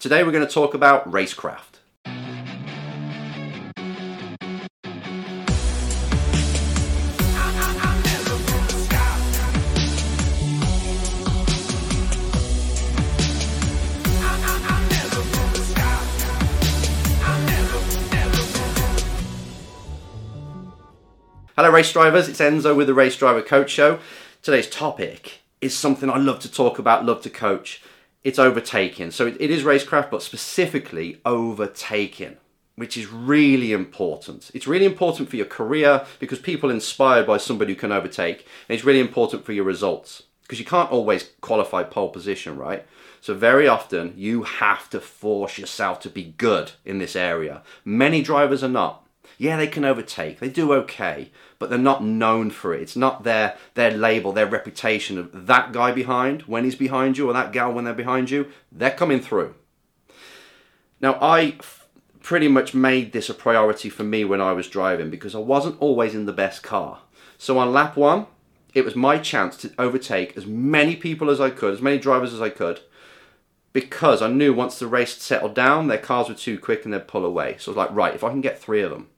Today we're going to talk about racecraft. Hello, race drivers. It's Enzo with the Race Driver Coach Show. Today's topic is something I love to talk about, love to coach. It's overtaking. So it, is racecraft, but specifically overtaking, which is really important. It's really important for your career because people inspired by somebody who can overtake, and it's really important for your results because you can't always qualify pole position, right? So very often you have to force yourself to be good in this area. Many drivers are not yeah, they can overtake. They do okay, but they're not known for it. It's not their their label, their reputation of that guy behind when he's behind you or that gal when they're behind you. They're coming through. Now, I f- pretty much made this a priority for me when I was driving because I wasn't always in the best car. So on lap one, it was my chance to overtake as many people as I could, as many drivers as I could, because I knew once the race settled down, their cars were too quick and they'd pull away. So I was like, right, if I can get three of them,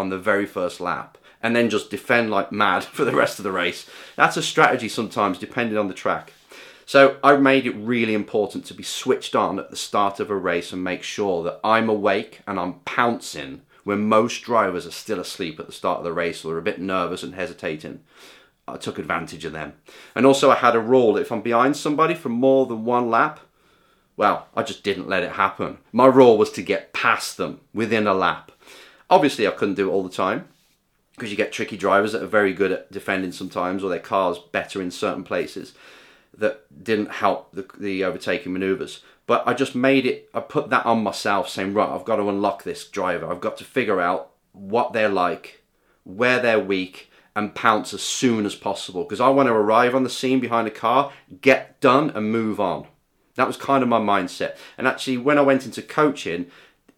on the very first lap and then just defend like mad for the rest of the race. That's a strategy sometimes, depending on the track. So I made it really important to be switched on at the start of a race and make sure that I'm awake and I'm pouncing when most drivers are still asleep at the start of the race or are a bit nervous and hesitating. I took advantage of them. And also, I had a rule if I'm behind somebody for more than one lap, well, I just didn't let it happen. My rule was to get past them within a lap. Obviously, I couldn't do it all the time because you get tricky drivers that are very good at defending sometimes, or their cars better in certain places that didn't help the, the overtaking maneuvers. But I just made it, I put that on myself, saying, right, I've got to unlock this driver. I've got to figure out what they're like, where they're weak, and pounce as soon as possible because I want to arrive on the scene behind a car, get done, and move on. That was kind of my mindset. And actually, when I went into coaching,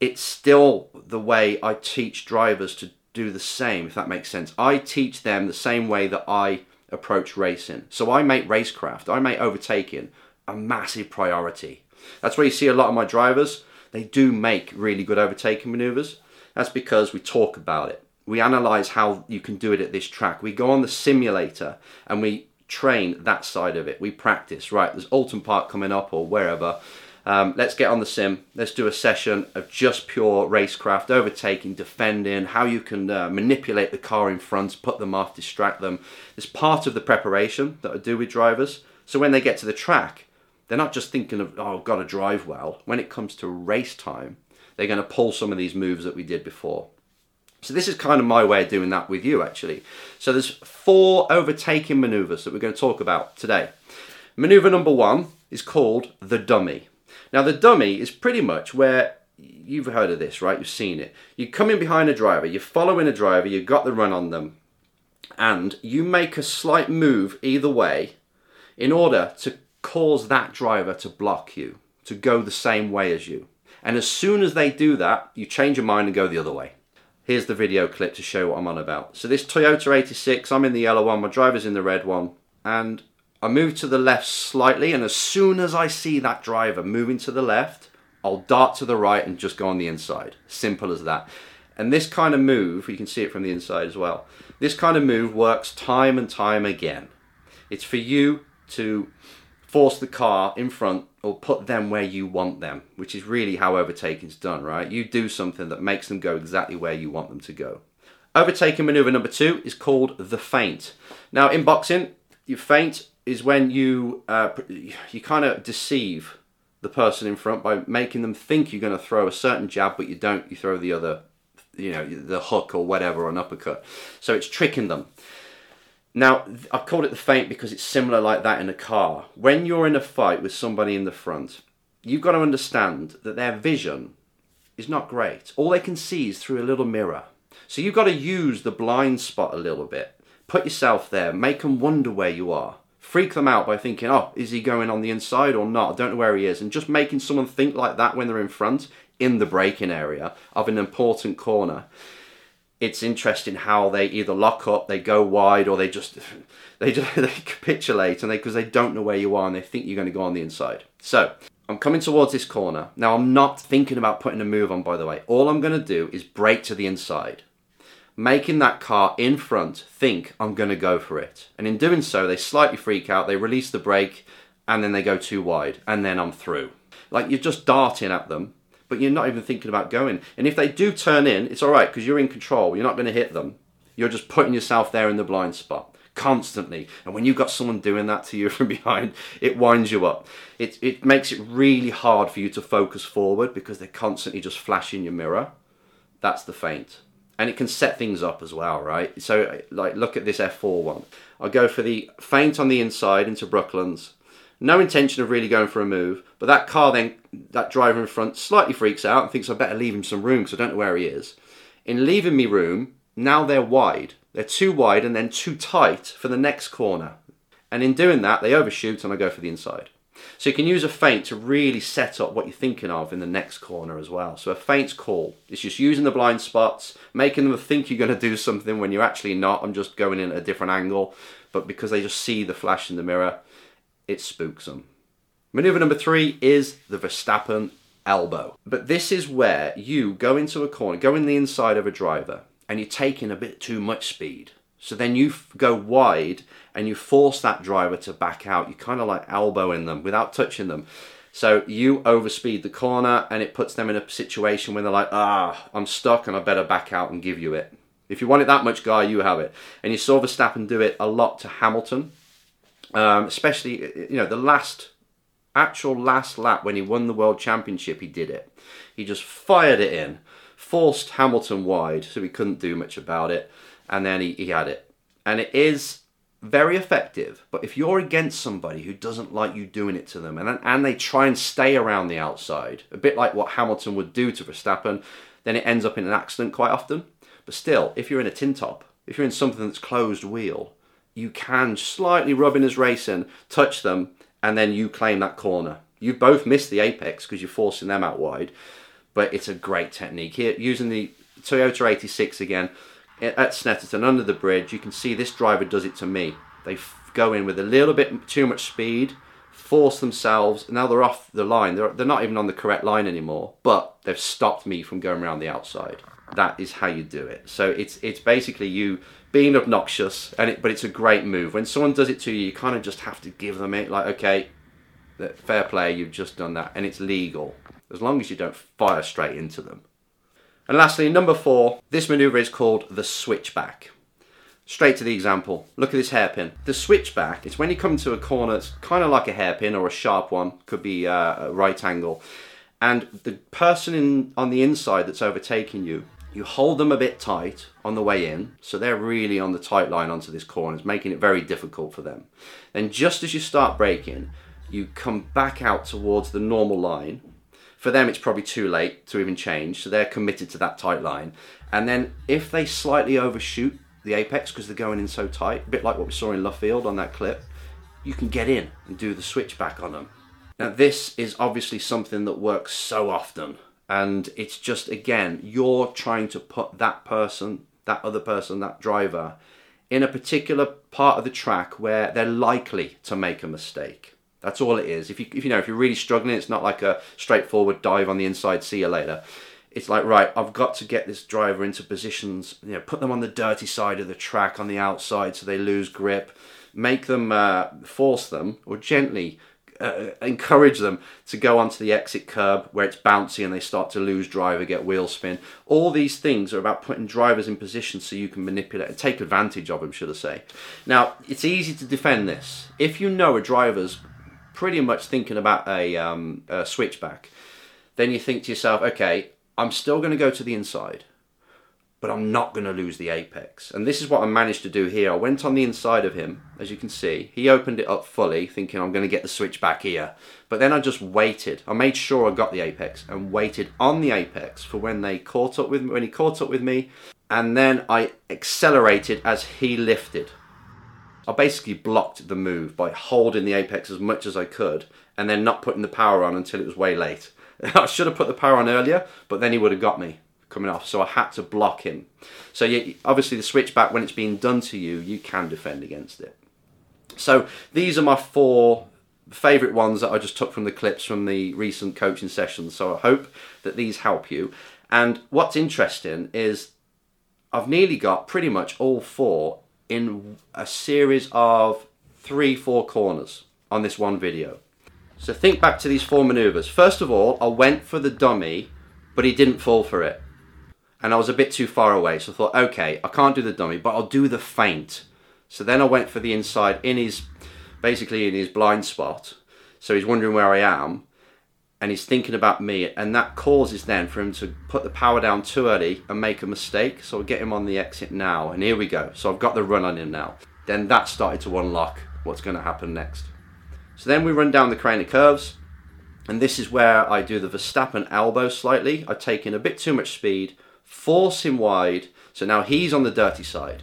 it's still the way I teach drivers to do the same, if that makes sense. I teach them the same way that I approach racing. So I make racecraft, I make overtaking a massive priority. That's where you see a lot of my drivers, they do make really good overtaking maneuvers. That's because we talk about it. We analyze how you can do it at this track. We go on the simulator and we train that side of it. We practice, right? There's Oulton Park coming up or wherever um, let's get on the sim. Let's do a session of just pure racecraft, overtaking, defending, how you can uh, manipulate the car in front, put them off, distract them. It's part of the preparation that I do with drivers. So when they get to the track, they're not just thinking of, oh, I've got to drive well. When it comes to race time, they're going to pull some of these moves that we did before. So this is kind of my way of doing that with you actually. So there's four overtaking maneuvers that we're going to talk about today. Maneuver number one is called the dummy. Now, the dummy is pretty much where you've heard of this, right? You've seen it. You come in behind a driver, you're following a driver, you've got the run on them, and you make a slight move either way in order to cause that driver to block you, to go the same way as you. And as soon as they do that, you change your mind and go the other way. Here's the video clip to show what I'm on about. So this Toyota 86, I'm in the yellow one, my driver's in the red one, and I move to the left slightly, and as soon as I see that driver moving to the left, I'll dart to the right and just go on the inside. Simple as that. And this kind of move, you can see it from the inside as well. This kind of move works time and time again. It's for you to force the car in front or put them where you want them, which is really how overtaking's done, right? You do something that makes them go exactly where you want them to go. Overtaking maneuver number two is called the feint. Now, in boxing, you feint is when you uh, you kind of deceive the person in front by making them think you're going to throw a certain jab, but you don't. You throw the other, you know, the hook or whatever, or an uppercut. So it's tricking them. Now, I've called it the feint because it's similar like that in a car. When you're in a fight with somebody in the front, you've got to understand that their vision is not great. All they can see is through a little mirror. So you've got to use the blind spot a little bit. Put yourself there, make them wonder where you are freak them out by thinking, oh, is he going on the inside or not? I don't know where he is. And just making someone think like that when they're in front in the braking area of an important corner. It's interesting how they either lock up, they go wide, or they just they just they capitulate and they because they don't know where you are and they think you're going to go on the inside. So I'm coming towards this corner. Now, I'm not thinking about putting a move on, by the way. All I'm going to do is break to the inside, making that car in front think I'm going to go for it. And in doing so, they slightly freak out, they release the brake, and then they go too wide, and then I'm through. Like you're just darting at them, but you're not even thinking about going. And if they do turn in, it's all right because you're in control. You're not going to hit them. You're just putting yourself there in the blind spot constantly. And when you've got someone doing that to you from behind, it winds you up. It, it makes it really hard for you to focus forward because they're constantly just flashing your mirror. That's the feint. And it can set things up as well, right? So, like, look at this F4 one. I'll go for the feint on the inside into Brooklands. No intention of really going for a move, but that car then, that driver in front, slightly freaks out and thinks I better leave him some room because I don't know where he is. In leaving me room, now they're wide. They're too wide and then too tight for the next corner. And in doing that, they overshoot and I go for the inside. So you can use a feint to really set up what you're thinking of in the next corner as well. So a feint's call. It's just using the blind spots, making them think you're going to do something when you're actually not. I'm just going in at a different angle. But because they just see the flash in the mirror, it spooks them. Maneuver number three is the Verstappen elbow. But this is where you go into a corner, go in the inside of a driver, and you're taking a bit too much speed. So then you f- go wide and you force that driver to back out. You kind of like elbowing them without touching them. So you overspeed the corner and it puts them in a situation where they're like, ah, I'm stuck and I better back out and give you it. If you want it that much, guy, you have it. And you saw Verstappen do it a lot to Hamilton, um, especially you know the last actual last lap when he won the world championship. He did it. He just fired it in forced Hamilton wide, so he couldn't do much about it, and then he, he had it. And it is very effective, but if you're against somebody who doesn't like you doing it to them, and, and they try and stay around the outside, a bit like what Hamilton would do to Verstappen, then it ends up in an accident quite often. But still, if you're in a tin top, if you're in something that's closed wheel, you can slightly rub in his racing, touch them, and then you claim that corner. You both miss the apex because you're forcing them out wide, but it's a great technique. Here, using the Toyota 86 again at Snetterton under the bridge, you can see this driver does it to me. They go in with a little bit too much speed, force themselves. Now they're off the line. They're, they're not even on the correct line anymore, but they've stopped me from going around the outside. That is how you do it. So it's it's basically you being obnoxious, and it, but it's a great move. When someone does it to you, you kind of just have to give them it. Like, okay, fair play, you've just done that, and it's legal as long as you don't fire straight into them. And lastly, number four, this maneuver is called the switchback. Straight to the example. Look at this hairpin. The switchback is when you come to a corner, it's kind of like a hairpin or a sharp one, could be uh, a right angle. And the person in, on the inside that's overtaking you, you hold them a bit tight on the way in, so they're really on the tight line onto this corner, it's making it very difficult for them. Then, just as you start braking, you come back out towards the normal line for them, it's probably too late to even change, so they're committed to that tight line. And then if they slightly overshoot the apex because they're going in so tight, a bit like what we saw in Luffield on that clip, you can get in and do the switchback on them. Now, this is obviously something that works so often, and it's just again, you're trying to put that person, that other person, that driver, in a particular part of the track where they're likely to make a mistake. That's all it is. If you if you know if you're really struggling, it's not like a straightforward dive on the inside. See you later. It's like right, I've got to get this driver into positions. You know, put them on the dirty side of the track on the outside so they lose grip. Make them uh, force them or gently uh, encourage them to go onto the exit curb where it's bouncy and they start to lose driver, get wheel spin. All these things are about putting drivers in position so you can manipulate and take advantage of them, should I say. Now, it's easy to defend this. If you know a driver's pretty much thinking about a, um, a switchback, then you think to yourself, okay, I'm still going to go to the inside, but I'm not going to lose the apex. And this is what I managed to do here. I went on the inside of him, as you can see. He opened it up fully, thinking I'm going to get the switch back here. But then I just waited. I made sure I got the apex and waited on the apex for when they caught up with me, when he caught up with me, and then I accelerated as he lifted. I basically blocked the move by holding the apex as much as I could and then not putting the power on until it was way late. I should have put the power on earlier, but then he would have got me coming off. So I had to block him. So yeah, obviously the switchback when it's being done to you, you can defend against it. So these are my four favorite ones that I just took from the clips from the recent coaching sessions. So I hope that these help you. And what's interesting is I've nearly got pretty much all four in a series of three, four corners on this one video. So think back to these four maneuvers. First of all, I went for the dummy, but he didn't fall for it. And I was a bit too far away, so I thought, okay, I can't do the dummy, but I'll do the feint. So then I went for the inside in his, basically in his blind spot. So he's wondering where I am, and he's thinking about me, and that causes then for him to put the power down too early and make a mistake. So I'll get him on the exit now, and here we go. So I've got the run on him now. Then that started to unlock what's going to happen next. So then we run down the Craner Curves, and this is where I do the Verstappen elbow slightly. I take in a bit too much speed, force him wide, so now he's on the dirty side.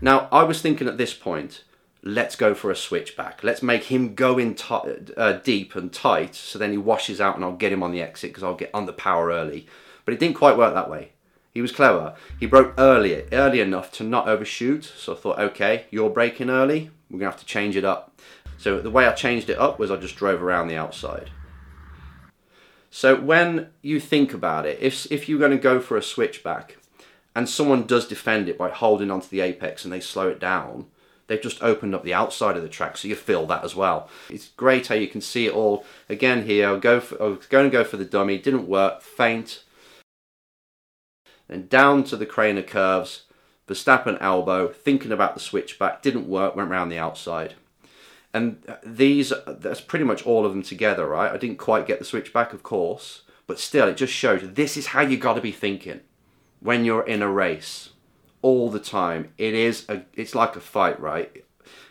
Now I was thinking at this point, let's go for a switchback. Let's make him go in t- uh, deep and tight, so then he washes out, and I'll get him on the exit because I'll get on the power early. But it didn't quite work that way. He was clever. He broke early, early enough to not overshoot. So I thought, okay, you're braking early. We're gonna have to change it up. So the way I changed it up was I just drove around the outside. So when you think about it, if if you're going to go for a switchback, and someone does defend it by holding onto the apex and they slow it down, they've just opened up the outside of the track, so you feel that as well. It's great how you can see it all. Again here, go for, I was going to go for the dummy, didn't work, feint. Then down to the Craner Curves, Verstappen elbow, thinking about the switchback, didn't work, went round the outside. And uh, these, uh, that's pretty much all of them together, right? I didn't quite get the switchback, of course, but still, it just shows this is how you got to be thinking when you're in a race all the time. It is a, it's like a fight, right?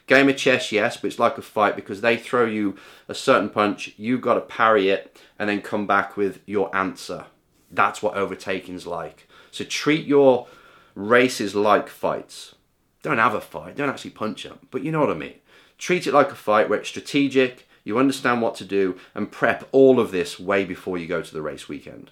Game of chess, yes, but it's like a fight because they throw you a certain punch, you've got to parry it and then come back with your answer. That's what overtaking's like. So treat your races like fights. Don't have a fight, don't actually punch them, but you know what I mean. Treat it like a fight where it's strategic, you understand what to do, and prep all of this way before you go to the race weekend.